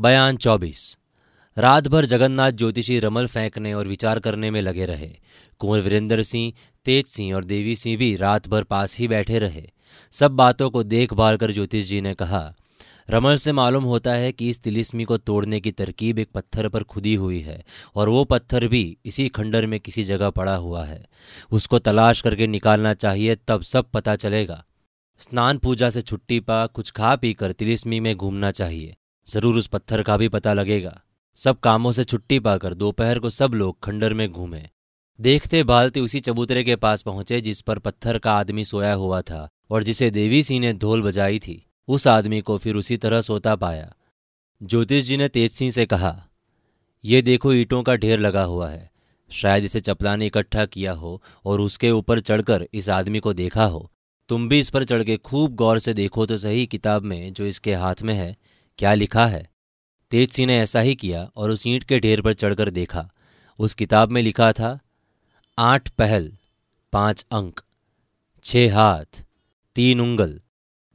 बयान चौबीस। रात भर जगन्नाथ ज्योतिषी रमल फेंकने और विचार करने में लगे रहे। कुंवर वीरेंद्र सिंह, तेज सिंह और देवी सिंह भी रात भर पास ही बैठे रहे। सब बातों को देखभाल कर ज्योतिष जी ने कहा। रमल से मालूम होता है कि इस तिलिस्मी को तोड़ने की तरकीब एक पत्थर पर खुदी हुई है और वो पत्थर भी इसी खंडर में किसी जगह पड़ा हुआ है। उसको तलाश करके निकालना चाहिए, तब सब पता चलेगा। स्नान पूजा से छुट्टी पा कुछ खा पी कर तिलिस्मी में घूमना चाहिए। ज़रूर उस पत्थर का भी पता लगेगा। सब कामों से छुट्टी पाकर दोपहर को सब लोग खंडर में घूमे। देखते बालते उसी चबूतरे के पास पहुँचे जिस पर पत्थर का आदमी सोया हुआ था और जिसे देवी सिंह ने धोल बजाई थी। उस आदमी को फिर उसी तरह सोता पाया। ज्योतिष जी ने तेज सिंह से कहा, ये देखो ईंटों का ढेर लगा हुआ है। शायद इसे चपला ने इकट्ठा किया हो और उसके ऊपर चढ़कर इस आदमी को देखा हो। तुम भी इस पर चढ़ के खूब गौर से देखो तो सही किताब में जो इसके हाथ में है क्या लिखा है? तेज सिंह ने ऐसा ही किया और उस ईंट के ढेर पर चढ़कर देखा। उस किताब में लिखा था, आठ पहल, पाँच अंक, छह हाथ, तीन उंगल,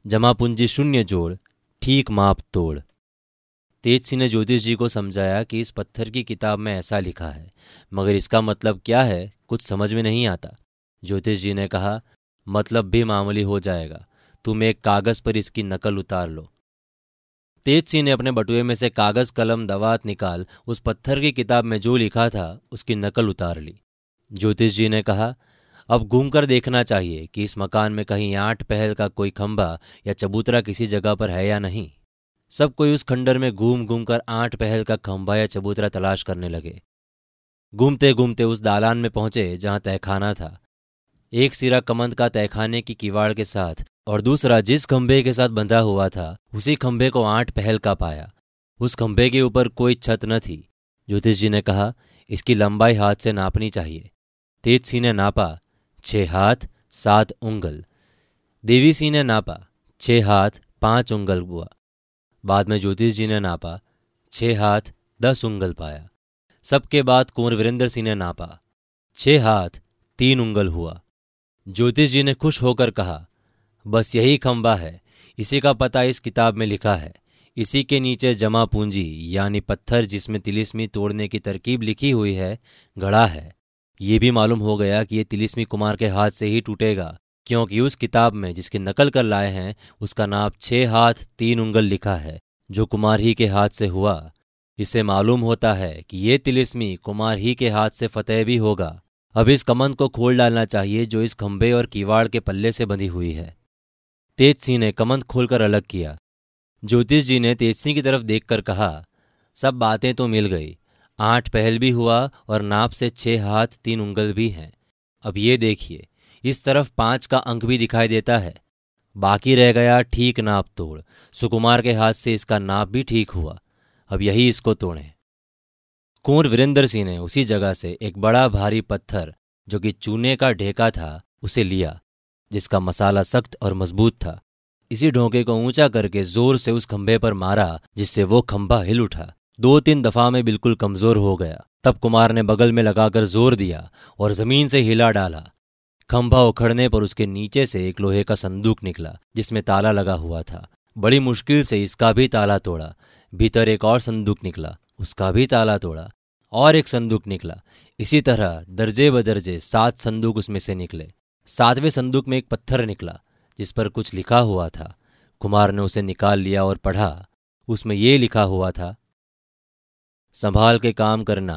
जमा पूंजी शून्य जोड़, ठीक माप तोड़। तेज सिंह ने ज्योतिष जी को समझाया कि इस पत्थर की किताब में ऐसा लिखा है, मगर इसका मतलब क्या है, कुछ समझ में नहीं आता। ज्योतिष जी ने कहा मतलब भी मामूली हो जाएगा। तुम एक कागज़ पर इसकी नकल उतार लो। तेज सिंह ने अपने बटुए में से कागज़, कलम दवात निकाल उस पत्थर की किताब में जो लिखा था, उसकी नकल उतार ली। ज्योतिष जी ने कहा, अब घूमकर देखना चाहिए कि इस मकान में कहीं आठ पहल का कोई खंभा या चबूतरा किसी जगह पर है या नहीं। सब कोई उस खंडर में घूम घूम कर आठ पहल का खंभा या चबूतरा तलाश करने लगे। घूमते घूमते उस दालान में पहुँचे जहाँ तहखाना था। एक सिरा कमंद का तहखाने की किवाड़ के साथ और दूसरा जिस खंभे के साथ बंधा हुआ था, उसी खंभे को आठ पहल का पाया। उस खंभे के ऊपर कोई छत न थी। ज्योतिष जी ने कहा, इसकी लंबाई हाथ से नापनी चाहिए। तेज सिंह ने नापा, छह हाथ, सात उंगल। देवी सिंह ने नापा, छह हाथ, पाँच उंगल हुआ। बाद में ज्योतिष जी ने नापा, छह हाथ, दस उंगल पाया। सबके बाद कुंवर वीरेंद्र सिंह ने नापा, छह हाथ, तीन उंगल हुआ। ज्योतिष जी ने खुश होकर कहा, बस यही खंबा है। इसी का पता इस किताब में लिखा है। इसी के नीचे जमा पूंजी, यानी पत्थर जिसमें तिलिस्मी तोड़ने की तरकीब लिखी हुई है गढ़ा है। ये भी मालूम हो गया कि ये तिलिस्मी कुमार के हाथ से ही टूटेगा, क्योंकि उस किताब में जिसकी नकल कर लाए हैं, उसका नाप छह हाथ तीन उंगल लिखा है, जो कुमार ही के हाथ से हुआ। इसे मालूम होता है कि ये तिलिस्मी कुमार ही के हाथ से फतेह भी होगा। अब इस कमंद को खोल डालना चाहिए जो इस खंभे और किवाड़ के पल्ले से बंधी हुई है। तेज सिंह ने कमंद खोलकर अलग किया। ज्योतिष जी ने तेज सिंह की तरफ़ देखकर कहा, सब बातें तो मिल गई। आठ पहल भी हुआ और नाप से छह हाथ, तीन उंगल भी हैं। अब ये देखिए, इस तरफ़ पाँच का अंक भी दिखाई देता है। बाकी रह गया ठीक नाप तोड़। सुकुमार के हाथ से इसका नाप भी ठीक हुआ। अब यही इसको तोड़ें। कुंवर वीरेंद्र सिंह ने उसी जगह से एक बड़ा भारी पत्थर, जो कि चूने का ढेका था, उसे लिया, जिसका मसाला सख्त और मज़बूत था। इसी ढोंके को ऊँचा करके ज़ोर से उस खंभे पर मारा, जिससे वो खंभा हिल उठा। दो तीन दफ़ा में बिल्कुल कमज़ोर हो गया। तब कुमार ने बगल में लगाकर ज़ोर दिया और ज़मीन से हिला डाला। खंभा उखड़ने पर उसके नीचे से एक लोहे का संदूक निकला, जिसमें ताला लगा हुआ था। बड़ी मुश्किल से इसका भी ताला तोड़ा। भीतर एक और संदूक निकला, उसका भी ताला तोड़ा। और एक संदूक निकला। इसी तरह दर्जे बदर्जे सात संदूक उसमें से निकले। सातवें संदूक में एक पत्थर निकला, जिस पर कुछ लिखा हुआ था। कुमार ने उसे निकाल लिया और पढ़ा। उसमें ये लिखा हुआ था, संभाल के काम करना,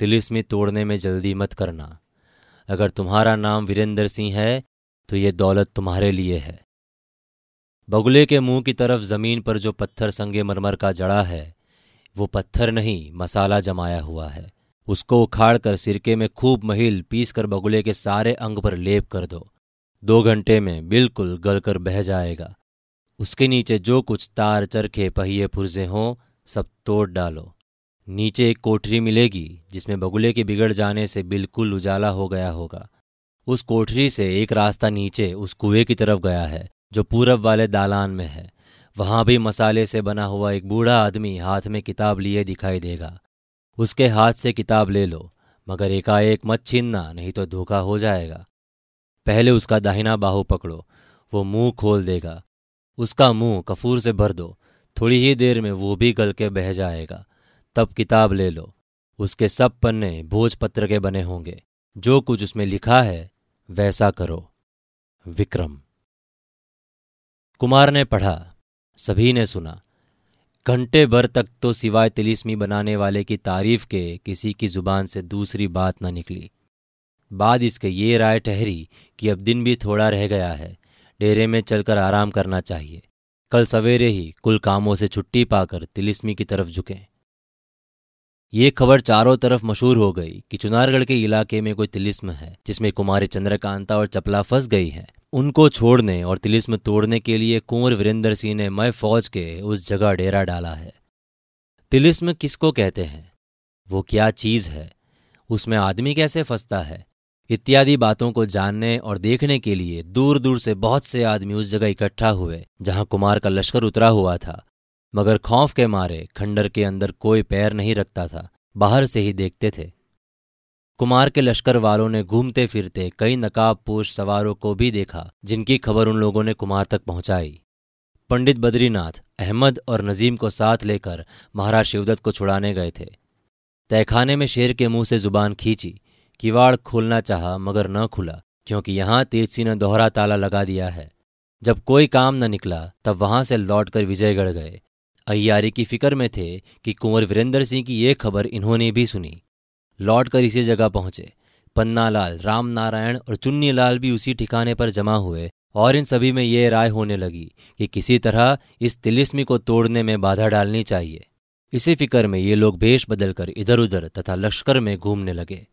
तिलिस्मी तोड़ने में जल्दी मत करना। अगर तुम्हारा नाम वीरेंद्र सिंह है तो ये दौलत तुम्हारे लिए है। बगुले के मुँह की तरफ़ ज़मीन पर जो पत्थर संगे मरमर का जड़ा है वो पत्थर नहीं, मसाला जमाया हुआ है। उसको उखाड़ कर सिरके में खूब महिल पीस कर बगुले के सारे अंग पर लेप कर दो। दो घंटे में बिल्कुल गलकर बह जाएगा। उसके नीचे जो कुछ तार, चरखे, पहिए पुर्जे हों, सब तोड़ डालो। नीचे एक कोठरी मिलेगी, जिसमें बगुले के बिगड़ जाने से बिल्कुल उजाला हो गया होगा। उस कोठरी से एक रास्ता नीचे उस कुएँ की तरफ़ गया है, जो पूरब वाले दालान में है। वहाँ भी मसाले से बना हुआ एक बूढ़ा आदमी हाथ में किताब लिए दिखाई देगा। उसके हाथ से किताब ले लो, मगर एकाएक मत छीनना, नहीं तो धोखा हो जाएगा। पहले उसका दाहिना बाहू पकड़ो, वो मुँह खोल देगा। उसका मुँह कफूर से भर दो, थोड़ी ही देर में वो भी गल के बह जाएगा। तब किताब ले लो, उसके सब पन्ने भोजपत्र के बने होंगे। जो कुछ उसमें लिखा है, वैसा करो। विक्रम। कुमार ने पढ़ा सभी ने सुना। घंटे भर तक तो सिवाय तिलिस्मी बनाने वाले की तारीफ़ के किसी की ज़ुबान से दूसरी बात न निकली। बाद इसके ये राय ठहरी कि अब दिन भी थोड़ा रह गया है, डेरे में चलकर आराम करना चाहिए। कल सवेरे ही कुल कामों से छुट्टी पाकर तिलिस्मी की तरफ़ झुकें। ये खबर चारों तरफ़ मशहूर हो गई कि चुनारगढ़ के इलाके में कोई तिलिस्म है, जिसमें कुमारी चंद्रकांता और चपला फंस गई है। उनको छोड़ने और तिलिस्म तोड़ने के लिए कुंवर वीरेंद्र सिंह ने मय फौज के उस जगह डेरा डाला है। तिलिस्म किसको कहते हैं? वो क्या चीज़ है? उसमें आदमी कैसे फंसता है? इत्यादि बातों को जानने और देखने के लिए दूर दूर से बहुत से आदमी उस जगह इकट्ठा हुए, जहाँ कुमार का लश्कर उतरा हुआ था। मगर खौफ के मारे खंडर के अंदर कोई पैर नहीं रखता था, बाहर से ही देखते थे। कुमार के लश्कर वालों ने घूमते फिरते कई नकाबपोश सवारों को भी देखा, जिनकी खबर उन लोगों ने कुमार तक पहुंचाई। पंडित बद्रीनाथ, अहमद और नजीम को साथ लेकर महाराज शिवदत्त को छुड़ाने गए थे। तहखाने में शेर के मुँह से ज़ुबान खींची, किवाड़ खोलना चाहा मगर न खुला, क्योंकि यहाँ तेजसी ने दोहरा ताला लगा दिया है। जब कोई काम न निकला, तब वहाँ से लौटकर विजयगढ़ गए। अय्यारी की फ़िक्र में थे कि कुंवर वीरेंद्र सिंह की ये खबर इन्होंने भी सुनी। लौटकर इसी जगह पहुँचे। पन्नालाल राम नारायण और चुन्नीलाल भी उसी ठिकाने पर जमा हुए और इन सभी में ये राय होने लगी कि किसी तरह इस तिलिस्मी को तोड़ने में बाधा डालनी चाहिए। इसी फ़िक्र में ये लोग भेष बदलकर इधर उधर तथा लश्कर में घूमने लगे।